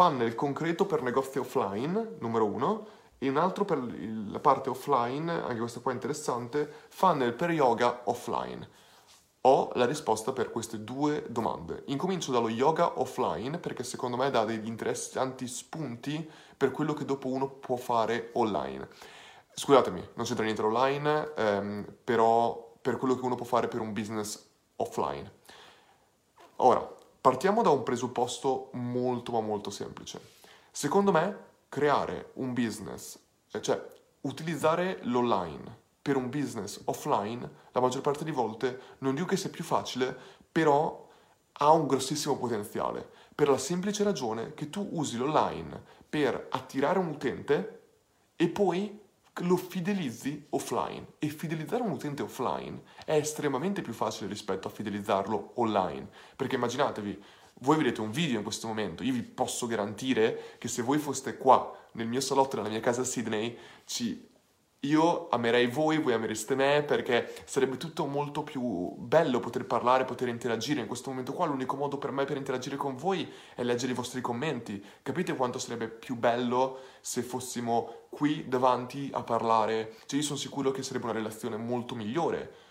funnel concreto per negozi offline, numero uno, e un altro per la parte offline, anche questo qua interessante, funnel per yoga offline. Ho la risposta per queste due domande. Incomincio dallo yoga offline perché secondo me dà degli interessanti spunti per quello che dopo uno può fare online. Scusatemi, non c'entra niente online, ehm, però per quello che uno può fare per un business offline. Ora, partiamo da un presupposto molto ma molto semplice. Secondo me creare un business, eh, cioè utilizzare l'online per un business offline, la maggior parte di volte non dico che sia più facile, però ha un grossissimo potenziale, per la semplice ragione che tu usi l'online per attirare un utente e poi lo fidelizzi offline. E fidelizzare un utente offline è estremamente più facile rispetto a fidelizzarlo online. Perché immaginatevi voi vedete un video in questo momento, io vi posso garantire che se voi foste qua nel mio salotto nella mia casa a Sydney, ci... io amerei voi, voi amereste me, perché sarebbe tutto molto più bello poter parlare, poter interagire. In questo momento qua l'unico modo per me per interagire con voi è leggere i vostri commenti. Capite quanto sarebbe più bello se fossimo qui davanti a parlare? Cioè io sono sicuro che sarebbe una relazione molto migliore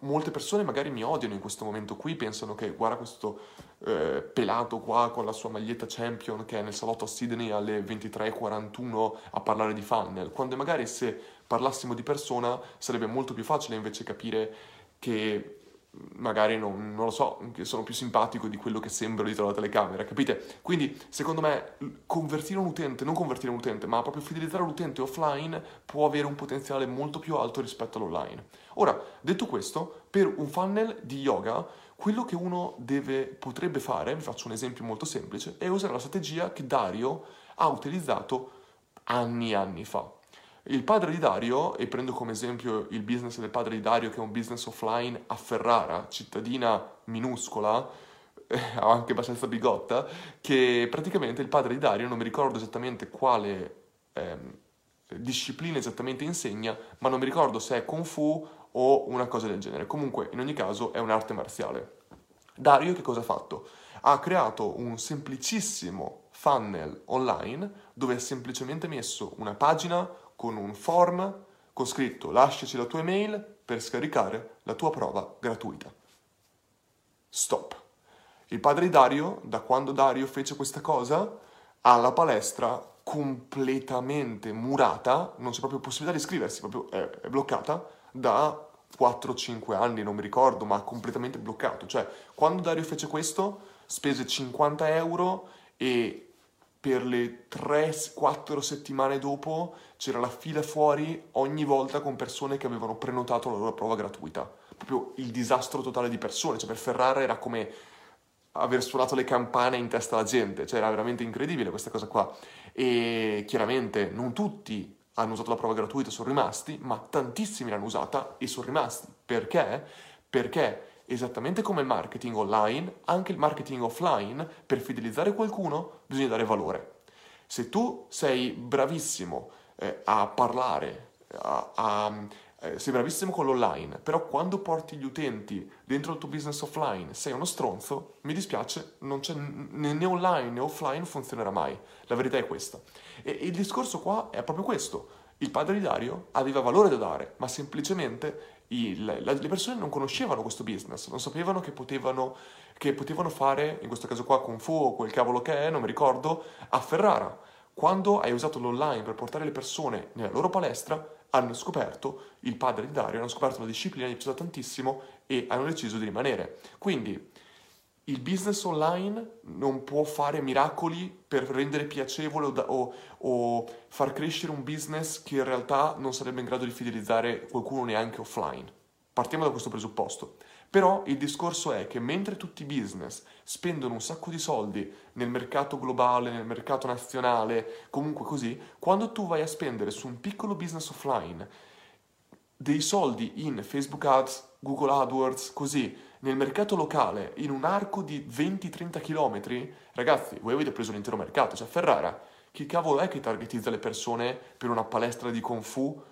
molte persone magari mi odiano in questo momento qui, pensano che guarda questo eh, pelato qua con la sua maglietta champion che è nel salotto a Sydney alle 23.41 a parlare di funnel, quando magari se parlassimo di persona sarebbe molto più facile invece capire che magari non, non, lo so, che sono più simpatico di quello che sembro dietro la telecamera, capite? Quindi, secondo me, convertire un utente, non convertire un utente, ma proprio fidelizzare l'utente offline può avere un potenziale molto più alto rispetto all'online. Ora, detto questo, per un funnel di yoga, quello che uno deve, potrebbe fare, vi faccio un esempio molto semplice, è usare la strategia che Dario ha utilizzato anni e anni fa. Il padre di Dario, e prendo come esempio il business del padre di Dario, che è un business offline a Ferrara, cittadina minuscola, anche abbastanza bigotta, che praticamente il padre di Dario, non mi ricordo esattamente quale eh, disciplina esattamente insegna, ma non mi ricordo se è Kung Fu o una cosa del genere. Comunque, in ogni caso, è un'arte marziale. Dario che cosa ha fatto? Ha creato un semplicissimo funnel online dove ha semplicemente messo una pagina con un form con scritto lasciaci la tua email per scaricare la tua prova gratuita. Stop. Il padre di Dario, da quando Dario fece questa cosa, ha la palestra completamente murata, non c'è proprio possibilità di iscriversi, proprio è, è bloccata da 4-5 anni, non mi ricordo, ma completamente bloccato. Cioè, quando Dario fece questo, spese 50 euro e per le 3-4 settimane dopo c'era la fila fuori ogni volta con persone che avevano prenotato la loro prova gratuita. Proprio il disastro totale di persone, cioè per Ferrara era come aver suonato le campane in testa alla gente, cioè era veramente incredibile questa cosa qua. E chiaramente non tutti hanno usato la prova gratuita e sono rimasti, ma tantissimi l'hanno usata e sono rimasti. Perché? Perché esattamente come il marketing online, anche il marketing offline, per fidelizzare qualcuno bisogna dare valore. Se tu sei bravissimo eh, a parlare, a, a, eh, sei bravissimo con l'online, però quando porti gli utenti dentro il tuo business offline sei uno stronzo, mi dispiace, non c'è né online né offline funzionerà mai. La verità è questa. E il discorso qua è proprio questo. Il padre di Dario aveva valore da dare, ma semplicemente le persone non conoscevano questo business, non sapevano che potevano, che potevano fare, in questo caso qua Kung Fu o quel cavolo che è, non mi ricordo, a Ferrara. Quando hai usato l'online per portare le persone nella loro palestra, hanno scoperto, il padre di Dario, hanno scoperto la disciplina, gli è piaciuta tantissimo e hanno deciso di rimanere. Quindi il business online non può fare miracoli per rendere piacevole o, da, o, o, far crescere un business che in realtà non sarebbe in grado di fidelizzare qualcuno neanche offline. Partiamo da questo presupposto. Però il discorso è che mentre tutti i business spendono un sacco di soldi nel mercato globale, nel mercato nazionale, comunque così, quando tu vai a spendere su un piccolo business offline dei soldi in Facebook Ads, Google AdWords, così, nel mercato locale, in un arco di 20-30 km, ragazzi, voi avete preso l'intero mercato, cioè Ferrara, chi cavolo è che targetizza le persone per una palestra di Kung Fu?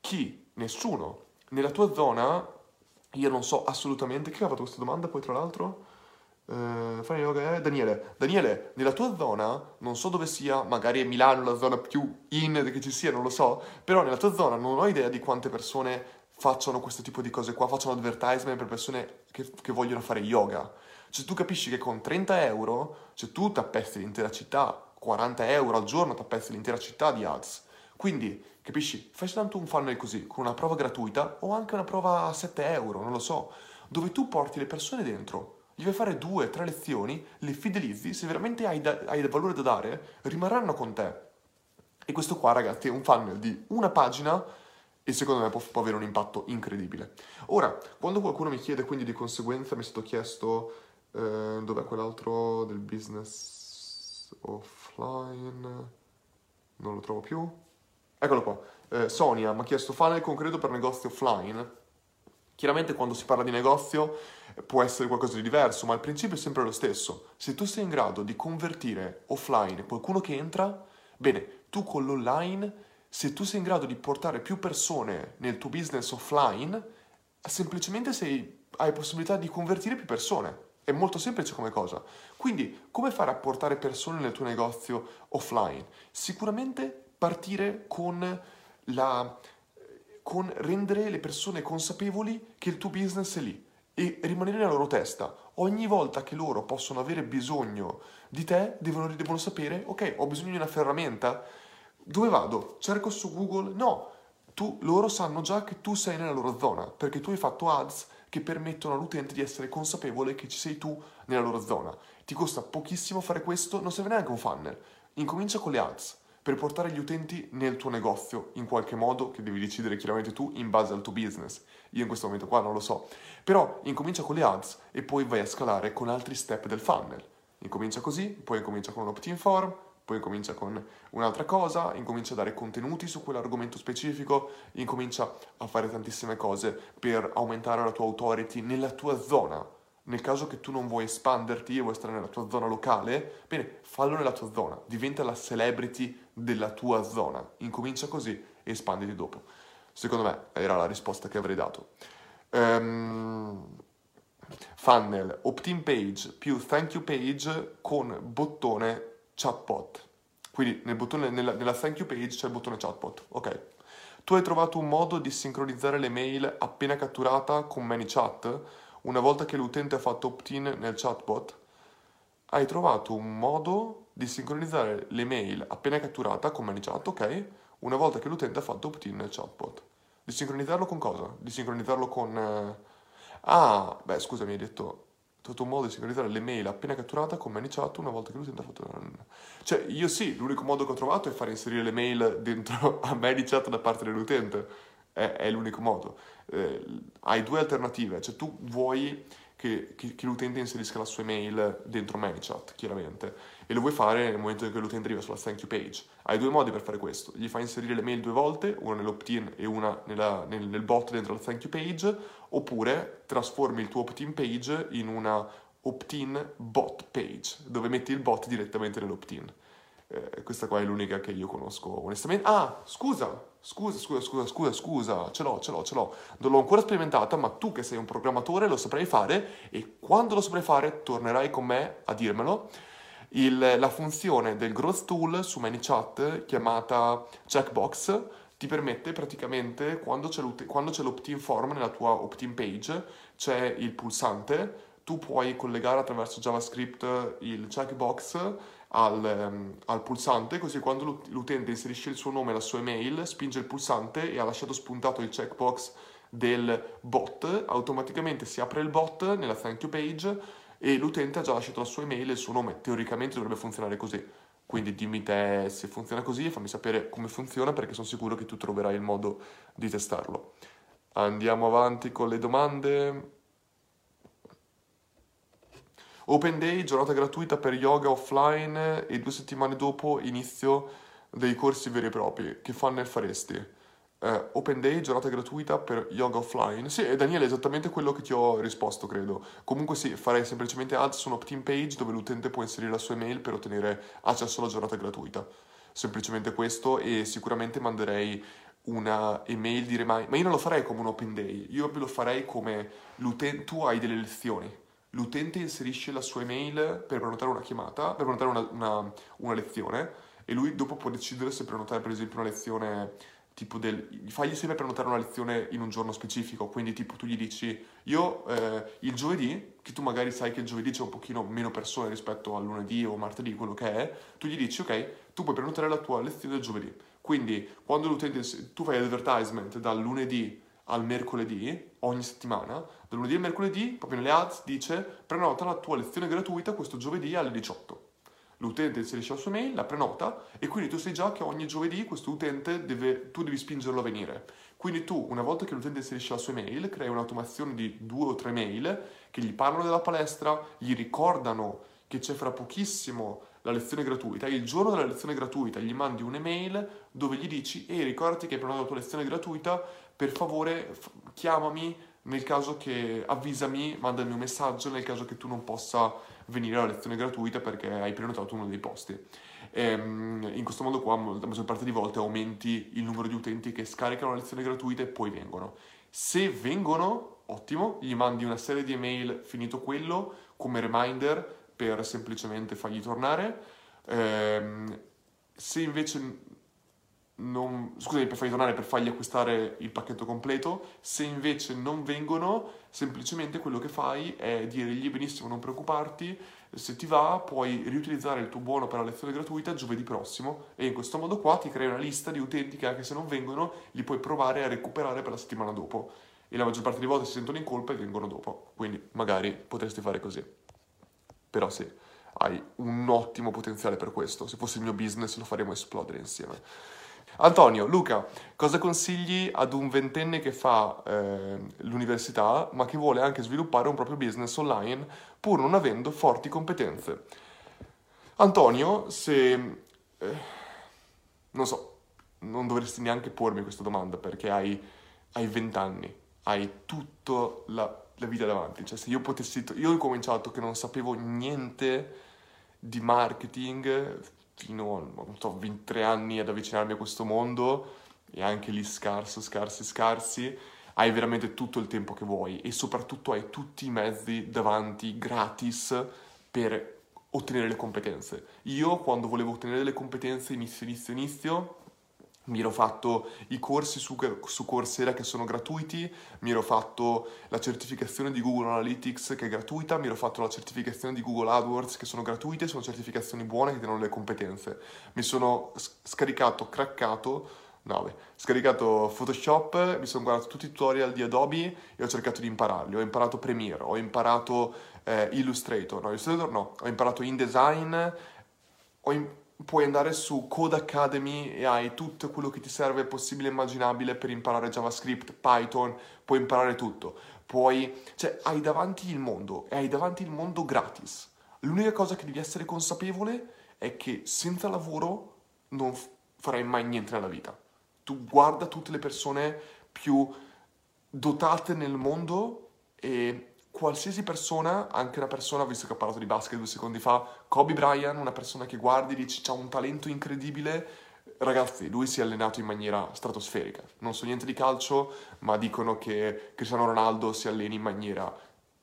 Chi? Nessuno. Nella tua zona, io non so assolutamente, chi ha fatto questa domanda poi tra l'altro? Uh, fare yoga, eh? Daniele, Daniele, nella tua zona, non so dove sia, magari è Milano la zona più in che ci sia, non lo so, però nella tua zona non ho idea di quante persone facciano questo tipo di cose qua, facciano advertisement per persone che, che vogliono fare yoga. Cioè tu capisci che con 30 euro, cioè tu tappesti l'intera città, 40 euro al giorno tappesti l'intera città di ads. Quindi, capisci, fai soltanto un funnel così, con una prova gratuita o anche una prova a 7 euro, non lo so, dove tu porti le persone dentro gli fai fare due, tre lezioni, le fidelizzi, se veramente hai, da, hai del valore da dare, rimarranno con te. E questo qua, ragazzi, è un funnel di una pagina e secondo me può, può, avere un impatto incredibile. Ora, quando qualcuno mi chiede quindi di conseguenza, mi è stato chiesto eh, dov'è quell'altro del business offline, non lo trovo più. Eccolo qua. Eh, Sonia mi ha chiesto funnel concreto per negozi offline. Chiaramente quando si parla di negozio può essere qualcosa di diverso, ma il principio è sempre lo stesso. Se tu sei in grado di convertire offline qualcuno che entra, bene, tu con l'online, se tu sei in grado di portare più persone nel tuo business offline, semplicemente sei, hai possibilità di convertire più persone. È molto semplice come cosa. Quindi, come fare a portare persone nel tuo negozio offline? Sicuramente partire con la con rendere le persone consapevoli che il tuo business è lì e rimanere nella loro testa. Ogni volta che loro possono avere bisogno di te, devono, devono sapere, ok, ho bisogno di una ferramenta, dove vado? Cerco su Google? No, tu, loro sanno già che tu sei nella loro zona, perché tu hai fatto ads che permettono all'utente di essere consapevole che ci sei tu nella loro zona. Ti costa pochissimo fare questo, non serve neanche un funnel. Incomincia con le ads per portare gli utenti nel tuo negozio in qualche modo che devi decidere chiaramente tu in base al tuo business. Io in questo momento qua non lo so. Però incomincia con le ads e poi vai a scalare con altri step del funnel. Incomincia così, poi incomincia con un opt-in form, poi incomincia con un'altra cosa, incomincia a dare contenuti su quell'argomento specifico, incomincia a fare tantissime cose per aumentare la tua authority nella tua zona nel caso che tu non vuoi espanderti e vuoi stare nella tua zona locale, bene, fallo nella tua zona, diventa la celebrity della tua zona, incomincia così e espanditi dopo. Secondo me era la risposta che avrei dato. Um, funnel, opt-in page più thank you page con bottone chatbot. Quindi nel bottone, nella, nella thank you page c'è il bottone chatbot, ok. Tu hai trovato un modo di sincronizzare le mail appena catturata con ManyChat? una volta che l'utente ha fatto opt-in nel chatbot, hai trovato un modo di sincronizzare le mail appena catturata con ManyChat, ok? Una volta che l'utente ha fatto opt-in nel chatbot. Di sincronizzarlo con cosa? Di sincronizzarlo con... Eh... Ah, beh, scusa, mi hai detto... Trovato un modo di sincronizzare le mail appena catturata con ManyChat una volta che l'utente ha fatto... Cioè, io sì, l'unico modo che ho trovato è fare inserire le mail dentro a ManyChat da parte dell'utente è, è l'unico modo. Eh, hai due alternative, cioè tu vuoi che, che, che, l'utente inserisca la sua email dentro ManyChat, chiaramente, e lo vuoi fare nel momento in cui l'utente arriva sulla thank you page. Hai due modi per fare questo, gli fai inserire le mail due volte, una nell'opt-in e una nella, nel, nel bot dentro la thank you page, oppure trasformi il tuo opt-in page in una opt-in bot page, dove metti il bot direttamente nell'opt-in. Eh, questa qua è l'unica che io conosco onestamente. Ah, scusa, scusa, scusa, scusa, scusa, scusa, ce l'ho, ce l'ho, ce l'ho. Non l'ho ancora sperimentata, ma tu che sei un programmatore lo saprai fare e quando lo saprai fare tornerai con me a dirmelo. Il, la funzione del growth tool su ManyChat chiamata checkbox ti permette praticamente quando c'è, quando c'è l'opt-in form nella tua opt-in page c'è il pulsante tu puoi collegare attraverso JavaScript il checkbox al, um, al, pulsante, così quando l'utente inserisce il suo nome e la sua email, spinge il pulsante e ha lasciato spuntato il checkbox del bot, automaticamente si apre il bot nella thank you page e l'utente ha già lasciato la sua email e il suo nome. Teoricamente dovrebbe funzionare così. Quindi dimmi te se funziona così e fammi sapere come funziona perché sono sicuro che tu troverai il modo di testarlo. Andiamo avanti con le domande. Open Day, giornata gratuita per yoga offline e due settimane dopo inizio dei corsi veri e propri. Che funnel faresti? Uh, open Day, giornata gratuita per yoga offline. Sì, e Daniele, è esattamente quello che ti ho risposto, credo. Comunque sì, farei semplicemente ads su un'opt-in page dove l'utente può inserire la sua email per ottenere accesso alla giornata gratuita. Semplicemente questo e sicuramente manderei una email di remind. Ma io non lo farei come un open day, io lo farei come l'utente, tu hai delle lezioni l'utente inserisce la sua email per prenotare una chiamata, per prenotare una, una, una lezione e lui dopo può decidere se prenotare per esempio una lezione tipo del... fagli sempre prenotare una lezione in un giorno specifico, quindi tipo tu gli dici io eh, il giovedì, che tu magari sai che il giovedì c'è un pochino meno persone rispetto al lunedì o martedì, quello che è, tu gli dici ok, tu puoi prenotare la tua lezione del giovedì. Quindi quando l'utente, tu fai l'advertisement dal lunedì al mercoledì, ogni settimana, dal lunedì al mercoledì, proprio nelle ads dice prenota la tua lezione gratuita questo giovedì alle 18 l'utente inserisce la sua mail, la prenota e quindi tu sai già che ogni giovedì questo utente deve, tu devi spingerlo a venire. Quindi tu, una volta che l'utente inserisce la sua mail, crei un'automazione di due o tre mail che gli parlano della palestra, gli ricordano che c'è fra pochissimo la lezione gratuita e il giorno della lezione gratuita gli mandi un'email dove gli dici ehi ricordati che hai prenotato la tua lezione gratuita, per favore chiamami nel caso che avvisami, mandami un messaggio nel caso che tu non possa venire alla lezione gratuita perché hai prenotato uno dei posti. E, ehm, in questo modo qua la maggior parte di volte aumenti il numero di utenti che scaricano la lezione gratuita e poi vengono. Se vengono, ottimo, gli mandi una serie di email finito quello come reminder per semplicemente fargli tornare. Ehm, se invece non, scusami, per fargli tornare, per fargli acquistare il pacchetto completo. Se invece non vengono, semplicemente quello che fai è dirgli benissimo, non preoccuparti, se ti va puoi riutilizzare il tuo buono per la lezione gratuita giovedì prossimo e in questo modo qua ti crei una lista di utenti che anche se non vengono li puoi provare a recuperare per la settimana dopo e la maggior parte delle volte si sentono in colpa e vengono dopo, quindi magari potresti fare così. Però sì, hai un ottimo potenziale per questo, se fosse il mio business lo faremo esplodere insieme. Antonio, Luca, cosa consigli ad un ventenne che fa eh, l'università ma che vuole anche sviluppare un proprio business online pur non avendo forti competenze? Antonio, se... Eh, non so, non dovresti neanche pormi questa domanda perché hai, hai 20 anni, hai tutta la, la, vita davanti. Cioè se io potessi... Io ho cominciato che non sapevo niente di marketing non so, 23 anni ad avvicinarmi a questo mondo e anche lì scarso, scarsi, scarsi, hai veramente tutto il tempo che vuoi e soprattutto hai tutti i mezzi davanti gratis per ottenere le competenze. Io quando volevo ottenere le competenze inizio, inizio, inizio, mi ero fatto i corsi su, su, Coursera che sono gratuiti, mi ero fatto la certificazione di Google Analytics che è gratuita, mi ero fatto la certificazione di Google AdWords che sono gratuite, sono certificazioni buone che danno le competenze. Mi sono scaricato, craccato, no, beh, scaricato Photoshop, mi sono guardato tutti i tutorial di Adobe e ho cercato di impararli. Ho imparato Premiere, ho imparato eh, Illustrator, no, Illustrator no, ho imparato InDesign, ho imparato puoi andare su Code Academy e hai tutto quello che ti serve possibile e immaginabile per imparare JavaScript, Python, puoi imparare tutto. Puoi, cioè, hai davanti il mondo e hai davanti il mondo gratis. L'unica cosa che devi essere consapevole è che senza lavoro non farai mai niente nella vita. Tu guarda tutte le persone più dotate nel mondo e qualsiasi persona, anche una persona, visto che ho parlato di basket due secondi fa, Kobe Bryant, una persona che guardi e dici ha un talento incredibile, ragazzi, lui si è allenato in maniera stratosferica. Non so niente di calcio, ma dicono che Cristiano Ronaldo si alleni in maniera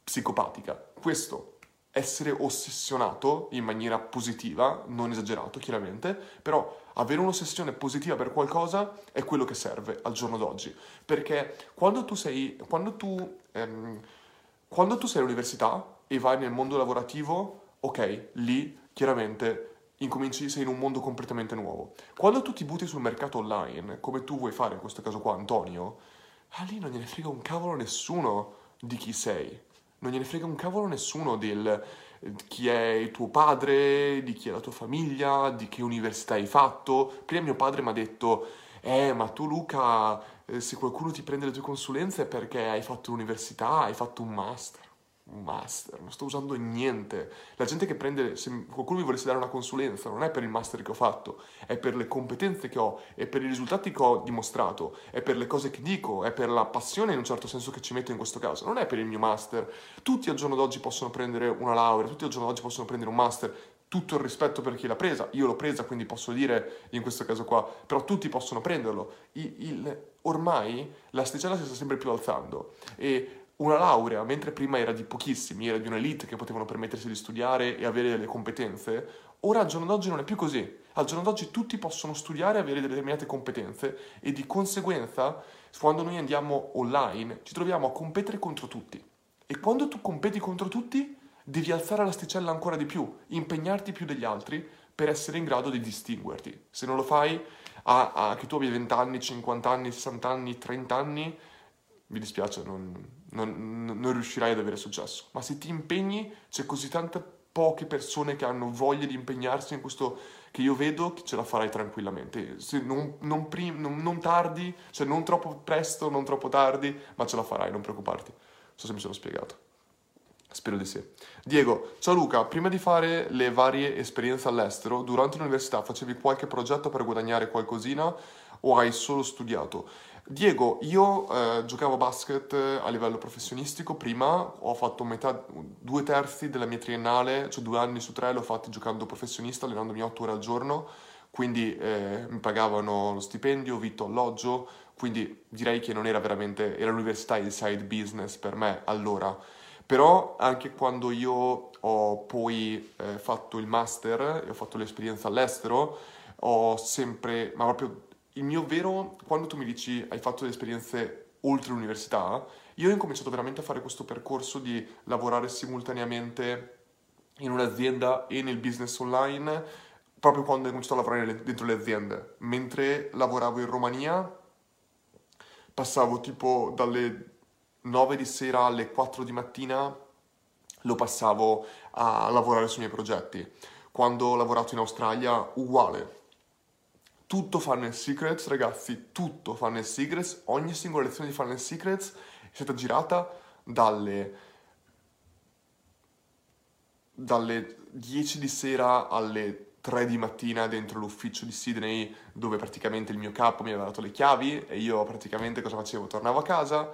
psicopatica. Questo, essere ossessionato in maniera positiva, non esagerato chiaramente, però avere un'ossessione positiva per qualcosa è quello che serve al giorno d'oggi. Perché quando tu sei, quando tu... Ehm, quando tu sei all'università e vai nel mondo lavorativo, ok, lì chiaramente incominci, sei in un mondo completamente nuovo. Quando tu ti butti sul mercato online, come tu vuoi fare in questo caso qua, Antonio, ah, lì non gliene frega un cavolo nessuno di chi sei. Non gliene frega un cavolo nessuno del chi è tuo padre, di chi è la tua famiglia, di che università hai fatto. Prima mio padre mi ha detto, eh, ma tu Luca eh, se qualcuno ti prende le tue consulenze è perché hai fatto l'università, hai fatto un master. Un master, non sto usando niente. La gente che prende, se qualcuno mi volesse dare una consulenza, non è per il master che ho fatto, è per le competenze che ho, è per i risultati che ho dimostrato, è per le cose che dico, è per la passione in un certo senso che ci metto in questo caso, non è per il mio master. Tutti al giorno d'oggi possono prendere una laurea, tutti al giorno d'oggi possono prendere un master, tutto il rispetto per chi l'ha presa, io l'ho presa quindi posso dire in questo caso qua, però tutti possono prenderlo. Il, il, ormai l'asticella si sta sempre più alzando e una laurea, mentre prima era di pochissimi, era di un'elite che potevano permettersi di studiare e avere delle competenze, ora al giorno d'oggi non è più così. Al giorno d'oggi tutti possono studiare e avere determinate competenze e di conseguenza quando noi andiamo online ci troviamo a competere contro tutti. E quando tu competi contro tutti devi alzare l'asticella ancora di più, impegnarti più degli altri per essere in grado di distinguerti. Se non lo fai, a, a, che tu abbia 20 anni, 50 anni, 60 anni, 30 anni, mi dispiace, non, non, non riuscirai ad avere successo. Ma se ti impegni, c'è così tante poche persone che hanno voglia di impegnarsi in questo che io vedo che ce la farai tranquillamente. Non, non, prim, non, non tardi, cioè non troppo presto, non troppo tardi, ma ce la farai, non preoccuparti. Non so se mi sono spiegato. Spero di sì. Diego, ciao Luca, prima di fare le varie esperienze all'estero, durante l'università facevi qualche progetto per guadagnare qualcosina o hai solo studiato? Diego, io eh, giocavo basket a livello professionistico prima, ho fatto metà, due terzi della mia triennale, cioè due anni su tre l'ho fatto giocando professionista, allenandomi otto ore al giorno, quindi eh, mi pagavano lo stipendio, vitto, alloggio, quindi direi che non era veramente, era l'università il side business per me allora. Però anche quando io ho poi eh, fatto il master e ho fatto l'esperienza all'estero, ho sempre, ma proprio il mio vero, quando tu mi dici hai fatto delle esperienze oltre l'università, io ho incominciato veramente a fare questo percorso di lavorare simultaneamente in un'azienda e nel business online proprio quando ho cominciato a lavorare dentro le aziende. Mentre lavoravo in Romania, passavo tipo dalle 9 di sera alle 4 di mattina, lo passavo a lavorare sui miei progetti. Quando ho lavorato in Australia, uguale tutto Funnel Secrets, ragazzi, tutto Funnel Secrets, ogni singola lezione di Funnel Secrets è stata girata dalle, dalle 10 di sera alle 3 di mattina dentro l'ufficio di Sydney dove praticamente il mio capo mi aveva dato le chiavi e io praticamente cosa facevo? Tornavo a casa,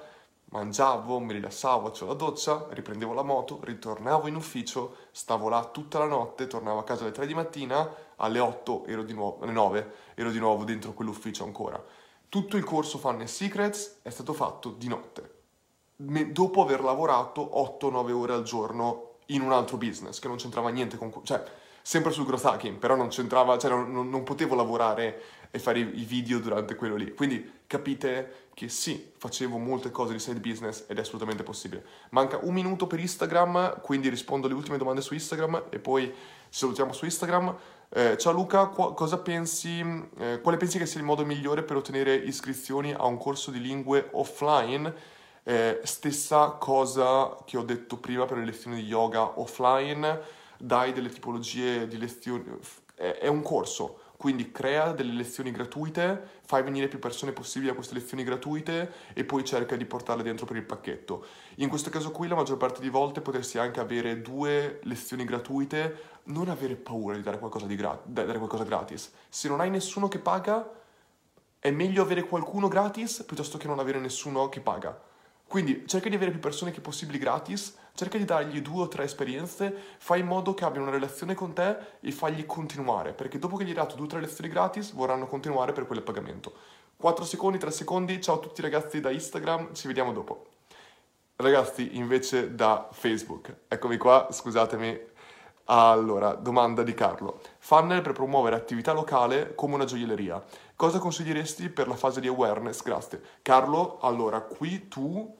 mangiavo, mi rilassavo, facevo la doccia, riprendevo la moto, ritornavo in ufficio, stavo là tutta la notte, tornavo a casa alle 3 di mattina, alle 8 ero di nuovo, alle 9 ero di nuovo dentro quell'ufficio ancora. Tutto il corso Fun Secrets è stato fatto di notte, dopo aver lavorato 8-9 ore al giorno in un altro business che non c'entrava niente con... cioè sempre sul growth hacking, però non c'entrava, cioè non, non, potevo lavorare e fare i video durante quello lì. Quindi capite che sì, facevo molte cose di side business ed è assolutamente possibile. Manca un minuto per Instagram, quindi rispondo alle ultime domande su Instagram e poi ci salutiamo su Instagram. Eh, ciao Luca, cosa pensi, eh, quale pensi che sia il modo migliore per ottenere iscrizioni a un corso di lingue offline? Eh, stessa cosa che ho detto prima per le lezioni di yoga offline dai delle tipologie di lezioni, è, è un corso, quindi crea delle lezioni gratuite, fai venire più persone possibili a queste lezioni gratuite e poi cerca di portarle dentro per il pacchetto. In questo caso qui la maggior parte di volte potresti anche avere due lezioni gratuite, non avere paura di dare qualcosa, di gra- dare qualcosa gratis. Se non hai nessuno che paga, è meglio avere qualcuno gratis piuttosto che non avere nessuno che paga. Quindi cerca di avere più persone che possibili gratis, cerca di dargli due o tre esperienze, fai in modo che abbiano una relazione con te e fagli continuare, perché dopo che gli hai dato due o tre lezioni gratis vorranno continuare per quel pagamento. 4 secondi, 3 secondi, ciao a tutti ragazzi da Instagram, ci vediamo dopo. Ragazzi invece da Facebook, eccomi qua, scusatemi. Allora, domanda di Carlo. Funnel per promuovere attività locale come una gioielleria. Cosa consiglieresti per la fase di awareness? Grazie. Carlo, allora, qui tu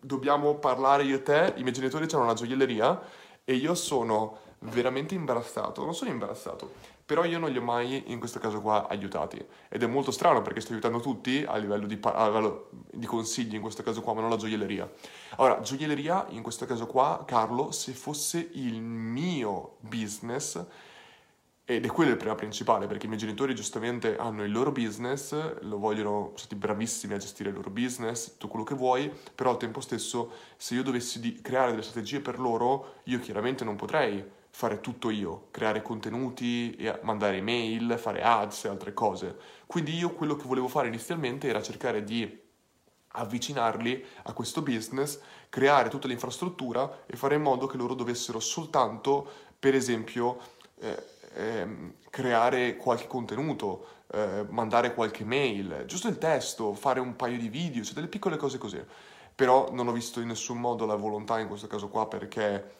dobbiamo parlare io e te, i miei genitori hanno una gioielleria e io sono veramente imbarazzato, non sono imbarazzato, però io non li ho mai in questo caso qua aiutati ed è molto strano perché sto aiutando tutti a livello di, a livello di consigli in questo caso qua, ma non la gioielleria. Allora, gioielleria in questo caso qua, Carlo, se fosse il mio business ed è quello il problema principale, perché i miei genitori giustamente hanno il loro business, lo vogliono, sono stati bravissimi a gestire il loro business, tutto quello che vuoi, però al tempo stesso se io dovessi creare delle strategie per loro, io chiaramente non potrei fare tutto io, creare contenuti, mandare email, fare ads e altre cose. Quindi io quello che volevo fare inizialmente era cercare di avvicinarli a questo business, creare tutta l'infrastruttura e fare in modo che loro dovessero soltanto, per esempio, eh, eh, creare qualche contenuto, eh, mandare qualche mail, giusto il testo, fare un paio di video, cioè delle piccole cose così. però non ho visto in nessun modo la volontà in questo caso qua perché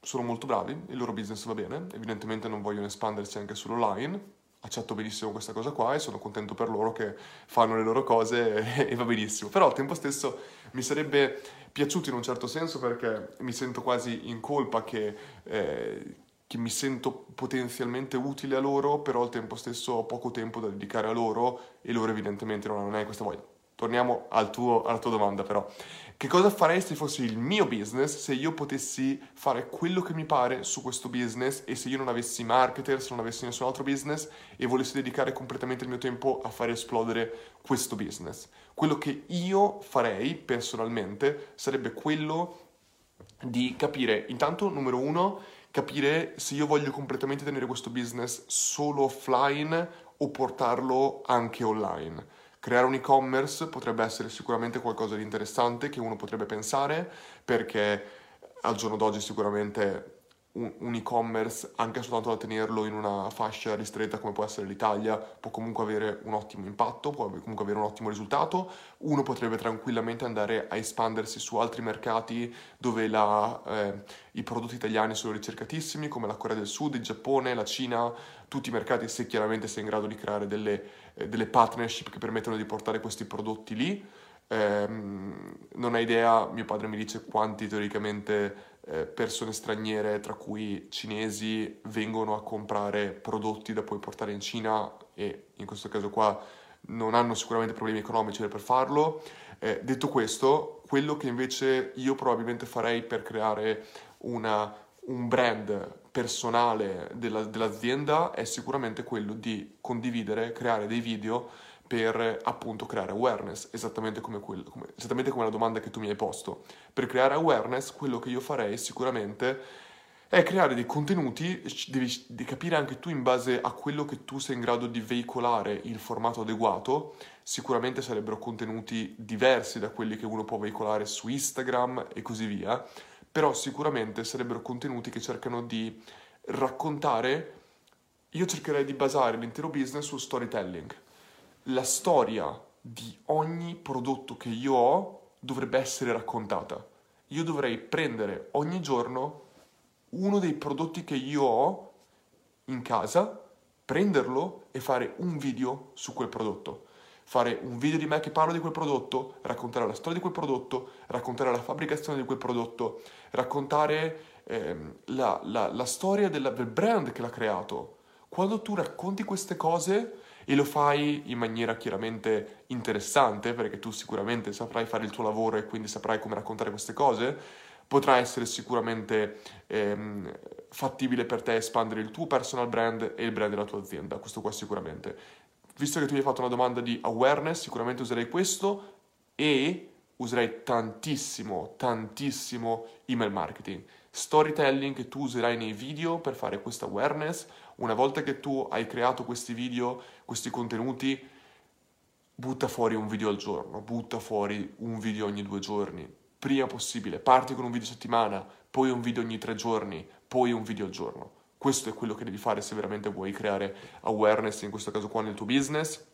sono molto bravi, il loro business va bene, evidentemente non vogliono espandersi anche sull'online, accetto benissimo questa cosa qua e sono contento per loro che fanno le loro cose e, va benissimo. Però al tempo stesso mi sarebbe piaciuto in un certo senso perché mi sento quasi in colpa che, eh, che mi sento potenzialmente utile a loro, però al tempo stesso ho poco tempo da dedicare a loro e loro evidentemente non hanno questa voglia. Torniamo al tuo, alla tua domanda però. Che cosa farei se fosse il mio business, se io potessi fare quello che mi pare su questo business e se io non avessi marketer, se non avessi nessun altro business e volessi dedicare completamente il mio tempo a fare esplodere questo business? Quello che io farei personalmente sarebbe quello di capire, intanto, numero uno, capire se io voglio completamente tenere questo business solo offline o portarlo anche online. Creare un e-commerce potrebbe essere sicuramente qualcosa di interessante che uno potrebbe pensare perché al giorno d'oggi sicuramente un, e-commerce, anche soltanto da tenerlo in una fascia ristretta come può essere l'Italia, può comunque avere un ottimo impatto, può comunque avere un ottimo risultato. Uno potrebbe tranquillamente andare a espandersi su altri mercati dove la, eh, i prodotti italiani sono ricercatissimi, come la Corea del Sud, il Giappone, la Cina, tutti i mercati, se chiaramente sei in grado di creare delle, eh, delle partnership che permettono di portare questi prodotti lì. Eh, non hai idea, mio padre mi dice quanti teoricamente eh, persone straniere, tra cui cinesi, vengono a comprare prodotti da poi portare in Cina e in questo caso qua non hanno sicuramente problemi economici per farlo. Eh, detto questo, quello che invece io probabilmente farei per creare una, un brand personale della, dell'azienda è sicuramente quello di condividere, creare dei video per appunto creare awareness, esattamente come, quello, come, esattamente come la domanda che tu mi hai posto. Per creare awareness, quello che io farei sicuramente è creare dei contenuti, devi, capire anche tu in base a quello che tu sei in grado di veicolare il formato adeguato, sicuramente sarebbero contenuti diversi da quelli che uno può veicolare su Instagram e così via, però sicuramente sarebbero contenuti che cercano di raccontare, io cercherei di basare l'intero business sul storytelling la storia di ogni prodotto che io ho dovrebbe essere raccontata. Io dovrei prendere ogni giorno uno dei prodotti che io ho in casa, prenderlo e fare un video su quel prodotto. Fare un video di me che parlo di quel prodotto, raccontare la storia di quel prodotto, raccontare la fabbricazione di quel prodotto, raccontare ehm, la, la, la, storia della, del brand che l'ha creato. Quando tu racconti queste cose, e lo fai in maniera chiaramente interessante perché tu sicuramente saprai fare il tuo lavoro e quindi saprai come raccontare queste cose, potrà essere sicuramente ehm, fattibile per te espandere il tuo personal brand e il brand della tua azienda, questo qua sicuramente. Visto che tu mi hai fatto una domanda di awareness, sicuramente userei questo e userei tantissimo, tantissimo email marketing. Storytelling che tu userai nei video per fare questa awareness. Una volta che tu hai creato questi video, questi contenuti, butta fuori un video al giorno, butta fuori un video ogni due giorni, prima possibile. Parti con un video a settimana, poi un video ogni tre giorni, poi un video al giorno. Questo è quello che devi fare se veramente vuoi creare awareness, in questo caso qua nel tuo business.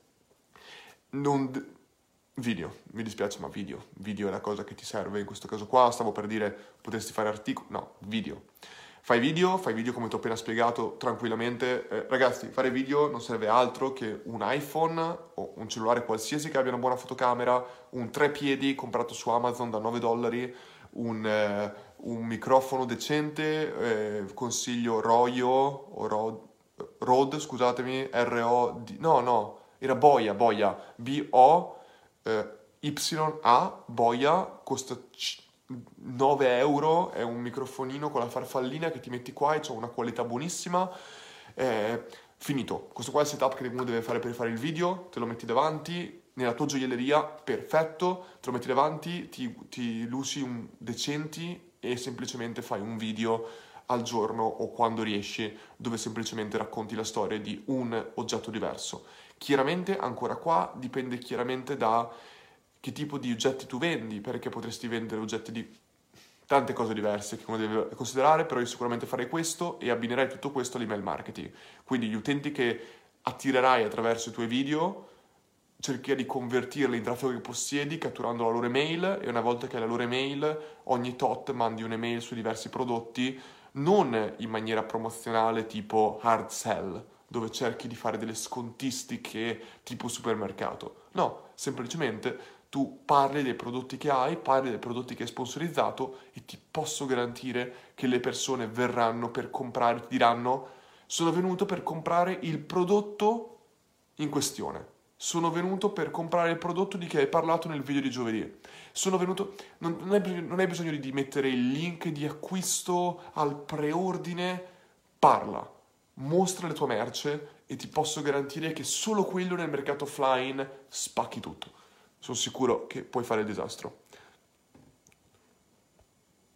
Non Video, mi dispiace ma video, video è la cosa che ti serve in questo caso qua, stavo per dire potresti fare articoli, no, video. Fai video, fai video come ti ho appena spiegato tranquillamente. Eh, ragazzi, fare video non serve altro che un iPhone o un cellulare qualsiasi che abbia una buona fotocamera, un tre piedi comprato su Amazon da 9 dollari, un, eh, un microfono decente, eh, consiglio Royo o Rode, Rode, scusatemi, R-O-D, no, no, era Boya, Boya, B-O eh, YA Boya costa 9 euro, è un microfonino con la farfallina che ti metti qua e c'è una qualità buonissima. Eh, finito, questo qua è il setup che uno deve fare per fare il video, te lo metti davanti, nella tua gioielleria, perfetto, te lo metti davanti, ti, ti luci un decenti e semplicemente fai un video al giorno o quando riesci dove semplicemente racconti la storia di un oggetto diverso. Chiaramente, ancora qua, dipende chiaramente da che tipo di oggetti tu vendi, perché potresti vendere oggetti di tante cose diverse che uno deve considerare, però io sicuramente farei questo e abbinerei tutto questo all'email marketing. Quindi gli utenti che attirerai attraverso i tuoi video cerchi di convertirli in traffico che possiedi catturando la loro email e una volta che hai la loro email ogni tot mandi un'email su diversi prodotti non in maniera promozionale tipo hard sell dove cerchi di fare delle scontistiche tipo supermercato no, semplicemente tu parli dei prodotti che hai, parli dei prodotti che hai sponsorizzato e ti posso garantire che le persone verranno per comprare, ti diranno sono venuto per comprare il prodotto in questione. Sono venuto per comprare il prodotto di cui hai parlato nel video di giovedì. Sono venuto. Non, non, hai, non hai bisogno di mettere il link di acquisto al preordine. Parla, mostra la tua merce e ti posso garantire che solo quello nel mercato offline spacchi tutto sono sicuro che puoi fare il disastro.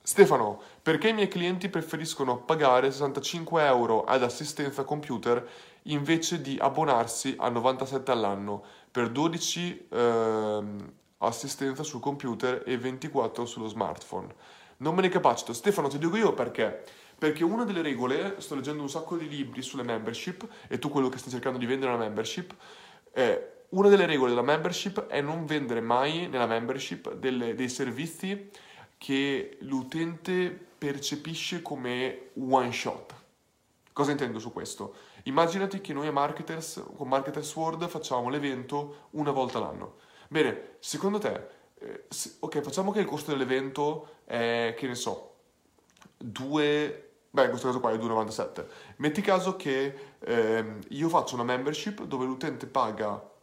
Stefano, perché i miei clienti preferiscono pagare 65 euro ad assistenza computer invece di abbonarsi a 97 all'anno per 12 eh, assistenza sul computer e 24 sullo smartphone? Non me ne capacito. Stefano, ti dico io perché. Perché una delle regole, sto leggendo un sacco di libri sulle membership, e tu quello che stai cercando di vendere una membership, è una delle regole della membership è non vendere mai nella membership delle, dei servizi che l'utente percepisce come one shot. Cosa intendo su questo? Immaginati che noi Marketers, con Marketers World facciamo l'evento una volta l'anno. Bene, secondo te, eh, se, ok, facciamo che il costo dell'evento è, che ne so, 2... Beh, in questo caso qua è 2,97. Metti caso che eh, io faccio una membership dove l'utente paga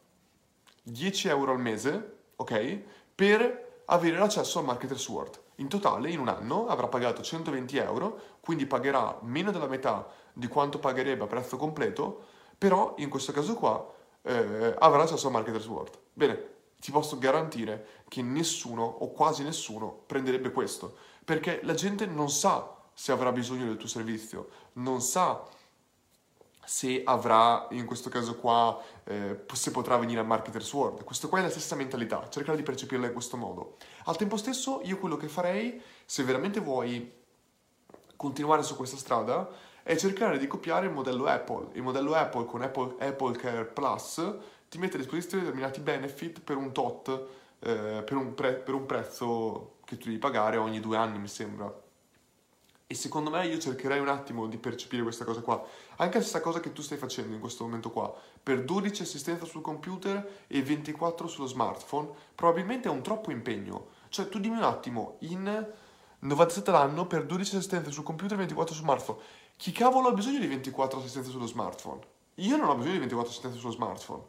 10 euro al mese, ok? Per avere l'accesso al Marketers World. In totale, in un anno, avrà pagato 120 euro, quindi pagherà meno della metà di quanto pagherebbe a prezzo completo, però in questo caso qua eh, avrà accesso al Marketers World. Bene, ti posso garantire che nessuno o quasi nessuno prenderebbe questo, perché la gente non sa se avrà bisogno del tuo servizio, non sa se avrà, in questo caso qua, eh, se potrà venire al Marketers World. Questo qua è la stessa mentalità, cercare di percepirla in questo modo. Al tempo stesso, io quello che farei, se veramente vuoi continuare su questa strada, è cercare di copiare il modello Apple. Il modello Apple con Apple, Apple Care Plus ti mette a disposizione determinati benefit per un tot, eh, per, un pre- per un prezzo che tu devi pagare ogni due anni, mi sembra e secondo me io cercherei un attimo di percepire questa cosa qua. Anche la stessa cosa che tu stai facendo in questo momento qua. Per 12 assistenza sul computer e 24 sullo smartphone, probabilmente è un troppo impegno. Cioè, tu dimmi un attimo, in 97 l'anno per 12 assistenze sul computer e 24 sul smartphone. Chi cavolo ha bisogno di 24 assistenze sullo smartphone? Io non ho bisogno di 24 assistenze sullo smartphone.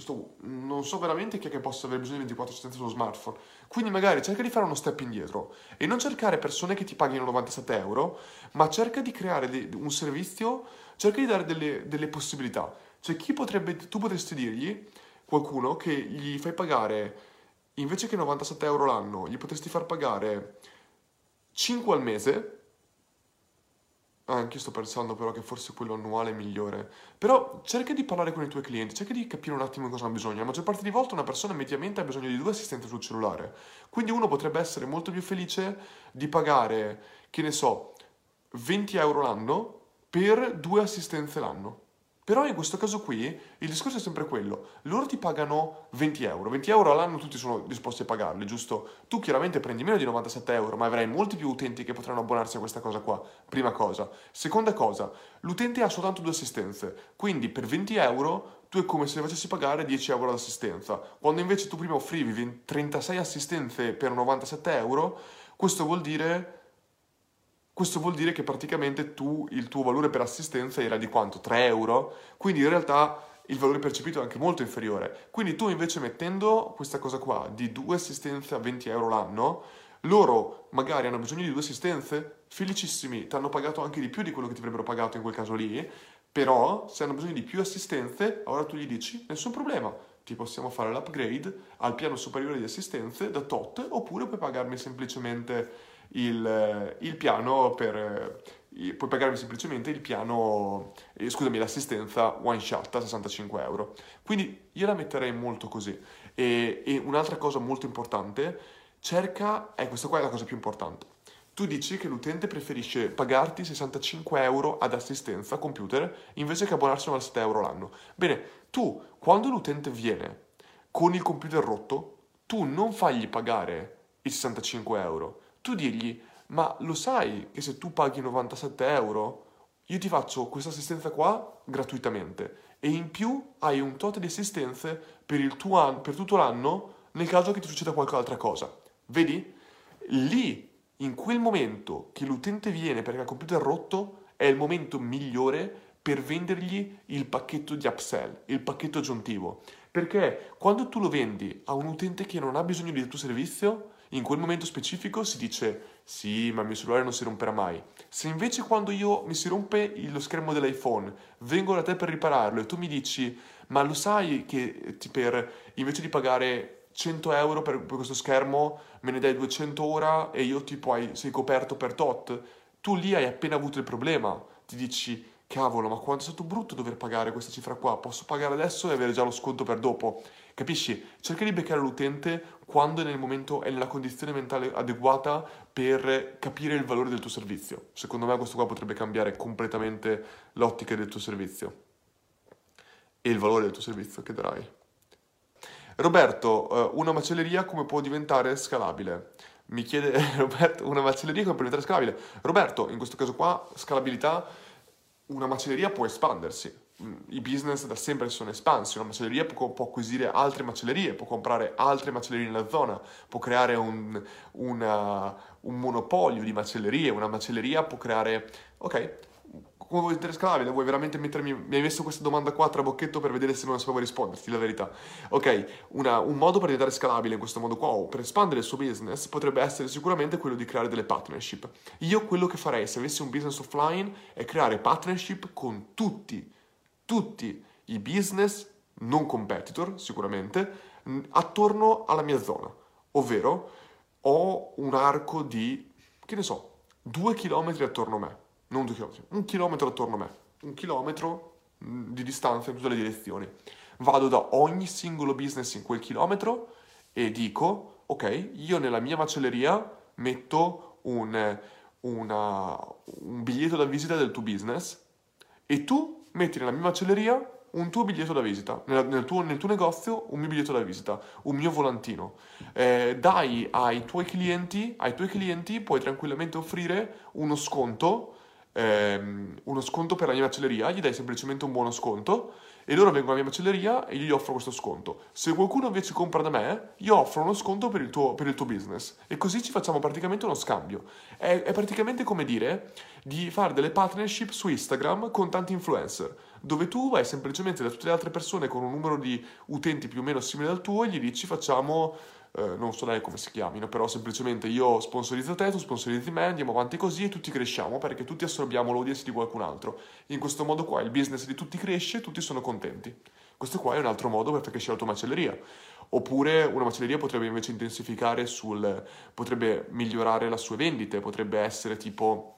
Sto, non so veramente chi è che possa avere bisogno di 24 assistenze sullo smartphone. Quindi magari cerca di fare uno step indietro e non cercare persone che ti paghino 97 euro, ma cerca di creare de- un servizio, cerca di dare delle, delle possibilità. Cioè chi potrebbe, tu potresti dirgli, qualcuno, che gli fai pagare, invece che 97 euro l'anno, gli potresti far pagare 5 al mese anche io sto pensando però che forse quello annuale è migliore. Però cerca di parlare con i tuoi clienti, cerca di capire un attimo cosa hanno bisogno. La maggior parte di volte una persona mediamente ha bisogno di due assistenti sul cellulare. Quindi uno potrebbe essere molto più felice di pagare, che ne so, 20 euro l'anno per due assistenze l'anno. Però in questo caso qui il discorso è sempre quello, loro ti pagano 20 euro, 20 euro all'anno tutti sono disposti a pagarli, giusto? Tu chiaramente prendi meno di 97 euro, ma avrai molti più utenti che potranno abbonarsi a questa cosa qua, prima cosa. Seconda cosa, l'utente ha soltanto due assistenze, quindi per 20 euro tu è come se ne facessi pagare 10 euro d'assistenza, quando invece tu prima offrivi 36 assistenze per 97 euro, questo vuol dire questo vuol dire che praticamente tu, il tuo valore per assistenza era di quanto? 3 euro? Quindi in realtà il valore percepito è anche molto inferiore. Quindi tu invece mettendo questa cosa qua di due assistenze a 20 euro l'anno, loro magari hanno bisogno di due assistenze, felicissimi, ti hanno pagato anche di più di quello che ti avrebbero pagato in quel caso lì, però se hanno bisogno di più assistenze, allora tu gli dici nessun problema, ti possiamo fare l'upgrade al piano superiore di assistenze da tot, oppure puoi pagarmi semplicemente il, il piano per... puoi pagarmi semplicemente il piano, eh, scusami, l'assistenza one shot a 65 euro. Quindi io la metterei molto così. E, e un'altra cosa molto importante, cerca, e questa qua è la cosa più importante, tu dici che l'utente preferisce pagarti 65 euro ad assistenza computer invece che abbonarsi a 97 euro l'anno. Bene, tu quando l'utente viene con il computer rotto, tu non fagli pagare i 65 euro, tu digli, ma lo sai che se tu paghi 97 euro, io ti faccio questa assistenza qua gratuitamente e in più hai un tot di assistenze per, an- per tutto l'anno nel caso che ti succeda qualche altra cosa. Vedi? Lì, in quel momento che l'utente viene perché il computer è rotto, è il momento migliore per vendergli il pacchetto di upsell, il pacchetto aggiuntivo. Perché quando tu lo vendi a un utente che non ha bisogno del tuo servizio, in quel momento specifico si dice sì, ma il mio cellulare non si romperà mai. Se invece quando io mi si rompe lo schermo dell'iPhone, vengo da te per ripararlo e tu mi dici ma lo sai che per, invece di pagare 100 euro per, per, questo schermo me ne dai 200 ora e io tipo hai, sei coperto per tot, tu lì hai appena avuto il problema, ti dici cavolo, ma quanto è stato brutto dover pagare questa cifra qua, posso pagare adesso e avere già lo sconto per dopo. Capisci? Cerca di beccare l'utente quando è nel momento, è nella condizione mentale adeguata per capire il valore del tuo servizio. Secondo me questo qua potrebbe cambiare completamente l'ottica del tuo servizio e il valore del tuo servizio che darai. Roberto, eh, una macelleria come può diventare scalabile? Mi chiede Roberto, una macelleria come può diventare scalabile? Roberto, in questo caso qua, scalabilità una macelleria può espandersi. Mm, I business da sempre sono espansi, una macelleria può, può, acquisire altre macellerie, può comprare altre macellerie nella zona, può creare un, una, un monopolio di macellerie, una macelleria può creare... Ok, come vuoi essere scalabile? Vuoi veramente mettermi... Mi hai messo questa domanda qua tra bocchetto per vedere se non sapevo risponderti, la verità. Ok, una, un modo per diventare scalabile in questo modo qua o per espandere il suo business potrebbe essere sicuramente quello di creare delle partnership. Io quello che farei se avessi un business offline è creare partnership con tutti, tutti i business, non competitor sicuramente, attorno alla mia zona. Ovvero ho un arco di, che ne so, due chilometri attorno a me non due chilometri, un chilometro attorno a me, un chilometro mm, di distanza in tutte le direzioni. Vado da ogni singolo business in quel chilometro e dico, ok, io nella mia macelleria metto un, una, un biglietto da visita del tuo business e tu metti nella mia macelleria un tuo biglietto da visita, nel, nel, tuo, nel, tuo, negozio un mio biglietto da visita, un mio volantino. Eh, dai ai tuoi clienti, ai tuoi clienti puoi tranquillamente offrire uno sconto ehm, uno sconto per la mia macelleria, gli dai semplicemente un buono sconto e loro vengono alla mia macelleria e gli offro questo sconto. Se qualcuno invece compra da me, io offro uno sconto per il tuo, per il tuo business e così ci facciamo praticamente uno scambio. È, è praticamente come dire di fare delle partnership su Instagram con tanti influencer dove tu vai semplicemente da tutte le altre persone con un numero di utenti più o meno simile al tuo e gli dici facciamo eh, non so lei come si chiamino, però semplicemente io sponsorizzo te, tu sponsorizzi me, andiamo avanti così e tutti cresciamo perché tutti assorbiamo l'audience di qualcun altro. In questo modo qua il business di tutti cresce e tutti sono contenti. Questo qua è un altro modo per far crescere la tua macelleria. Oppure una macelleria potrebbe invece intensificare sul... potrebbe migliorare le sue vendite, potrebbe essere tipo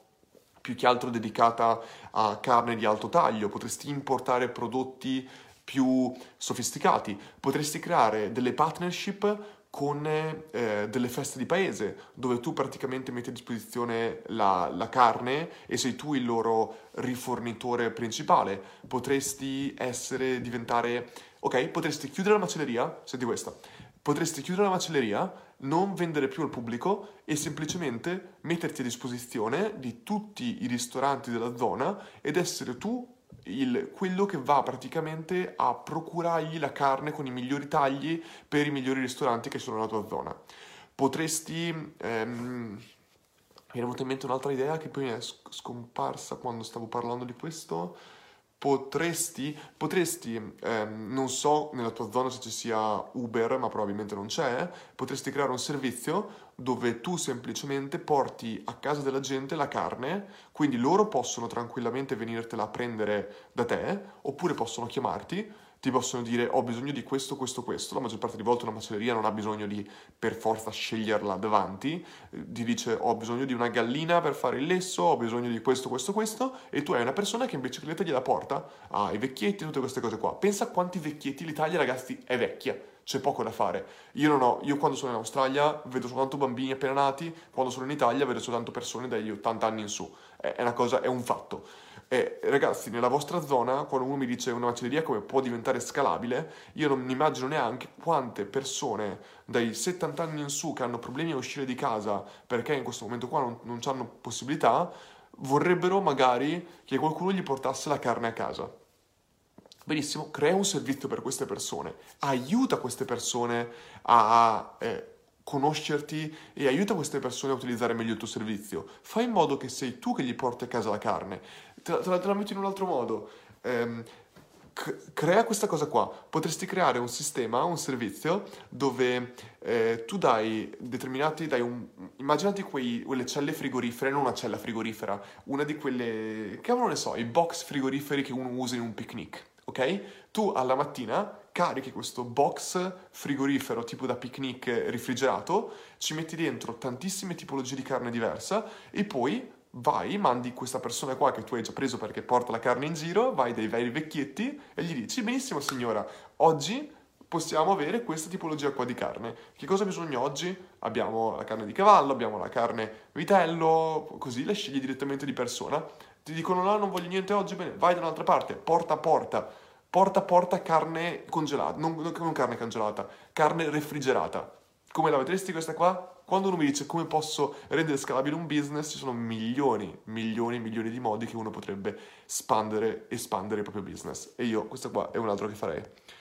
più che altro dedicata a carne di alto taglio, potresti importare prodotti più sofisticati, potresti creare delle partnership con eh, delle feste di paese dove tu praticamente metti a disposizione la, la, carne e sei tu il loro rifornitore principale. Potresti essere, diventare, ok, potresti chiudere la macelleria, senti questa, potresti chiudere la macelleria, non vendere più al pubblico e semplicemente metterti a disposizione di tutti i ristoranti della zona ed essere tu il, quello che va praticamente a procurargli la carne con i migliori tagli per i migliori ristoranti che sono nella tua zona. Potresti... Ehm, mi è venuta in mente un'altra idea che poi mi è scomparsa quando stavo parlando di questo potresti, potresti ehm, non so nella tua zona se ci sia Uber, ma probabilmente non c'è, potresti creare un servizio dove tu semplicemente porti a casa della gente la carne, quindi loro possono tranquillamente venirtela a prendere da te, oppure possono chiamarti ti possono dire ho bisogno di questo, questo, questo. La maggior parte delle volte una macelleria non ha bisogno di per forza sceglierla davanti, ti dice ho bisogno di una gallina per fare il lesso, ho bisogno di questo, questo, questo, e tu hai una persona che in bicicletta gliela porta ai vecchietti, tutte queste cose qua. Pensa a quanti vecchietti l'Italia, ragazzi, è vecchia. C'è poco da fare. Io non ho, io quando sono in Australia vedo soltanto bambini appena nati, quando sono in Italia vedo soltanto persone dagli 80 anni in su. È una cosa, è un fatto E ragazzi, nella vostra zona, quando uno mi dice una macelleria come può diventare scalabile, io non mi immagino neanche quante persone dai 70 anni in su che hanno problemi a uscire di casa perché in questo momento qua non, non hanno possibilità, vorrebbero magari che qualcuno gli portasse la carne a casa. Benissimo, crea un servizio per queste persone, aiuta queste persone a eh, conoscerti e aiuta queste persone a utilizzare meglio il tuo servizio. Fai in modo che sei tu che gli porti a casa la carne. Te, te, te la metto in un altro modo. Um, crea questa cosa qua. Potresti creare un sistema, un servizio dove eh, tu dai determinati, dai un, immaginati quei, quelle celle frigorifere, non una cella frigorifera, una di quelle, che non ne so, i box frigoriferi che uno usa in un picnic, ok? Tu alla mattina carichi questo box frigorifero tipo da picnic rifrigerato, ci metti dentro tantissime tipologie di carne diversa e poi vai, mandi questa persona qua che tu hai già preso perché porta la carne in giro, vai dai vari vecchietti e gli dici, benissimo signora, oggi possiamo avere questa tipologia qua di carne. Che cosa bisogna oggi? Abbiamo la carne di cavallo, abbiamo la carne vitello, così la scegli direttamente di persona. Ti dicono no, non voglio niente oggi, bene, vai da un'altra parte, porta a porta, porta a porta carne congelata, non, non carne congelata, carne refrigerata. Come la vedresti questa qua? Quando uno mi dice come posso rendere scalabile un business, ci sono milioni, milioni, milioni di modi che uno potrebbe spandere, espandere il proprio business. E io, questo qua è un altro che farei.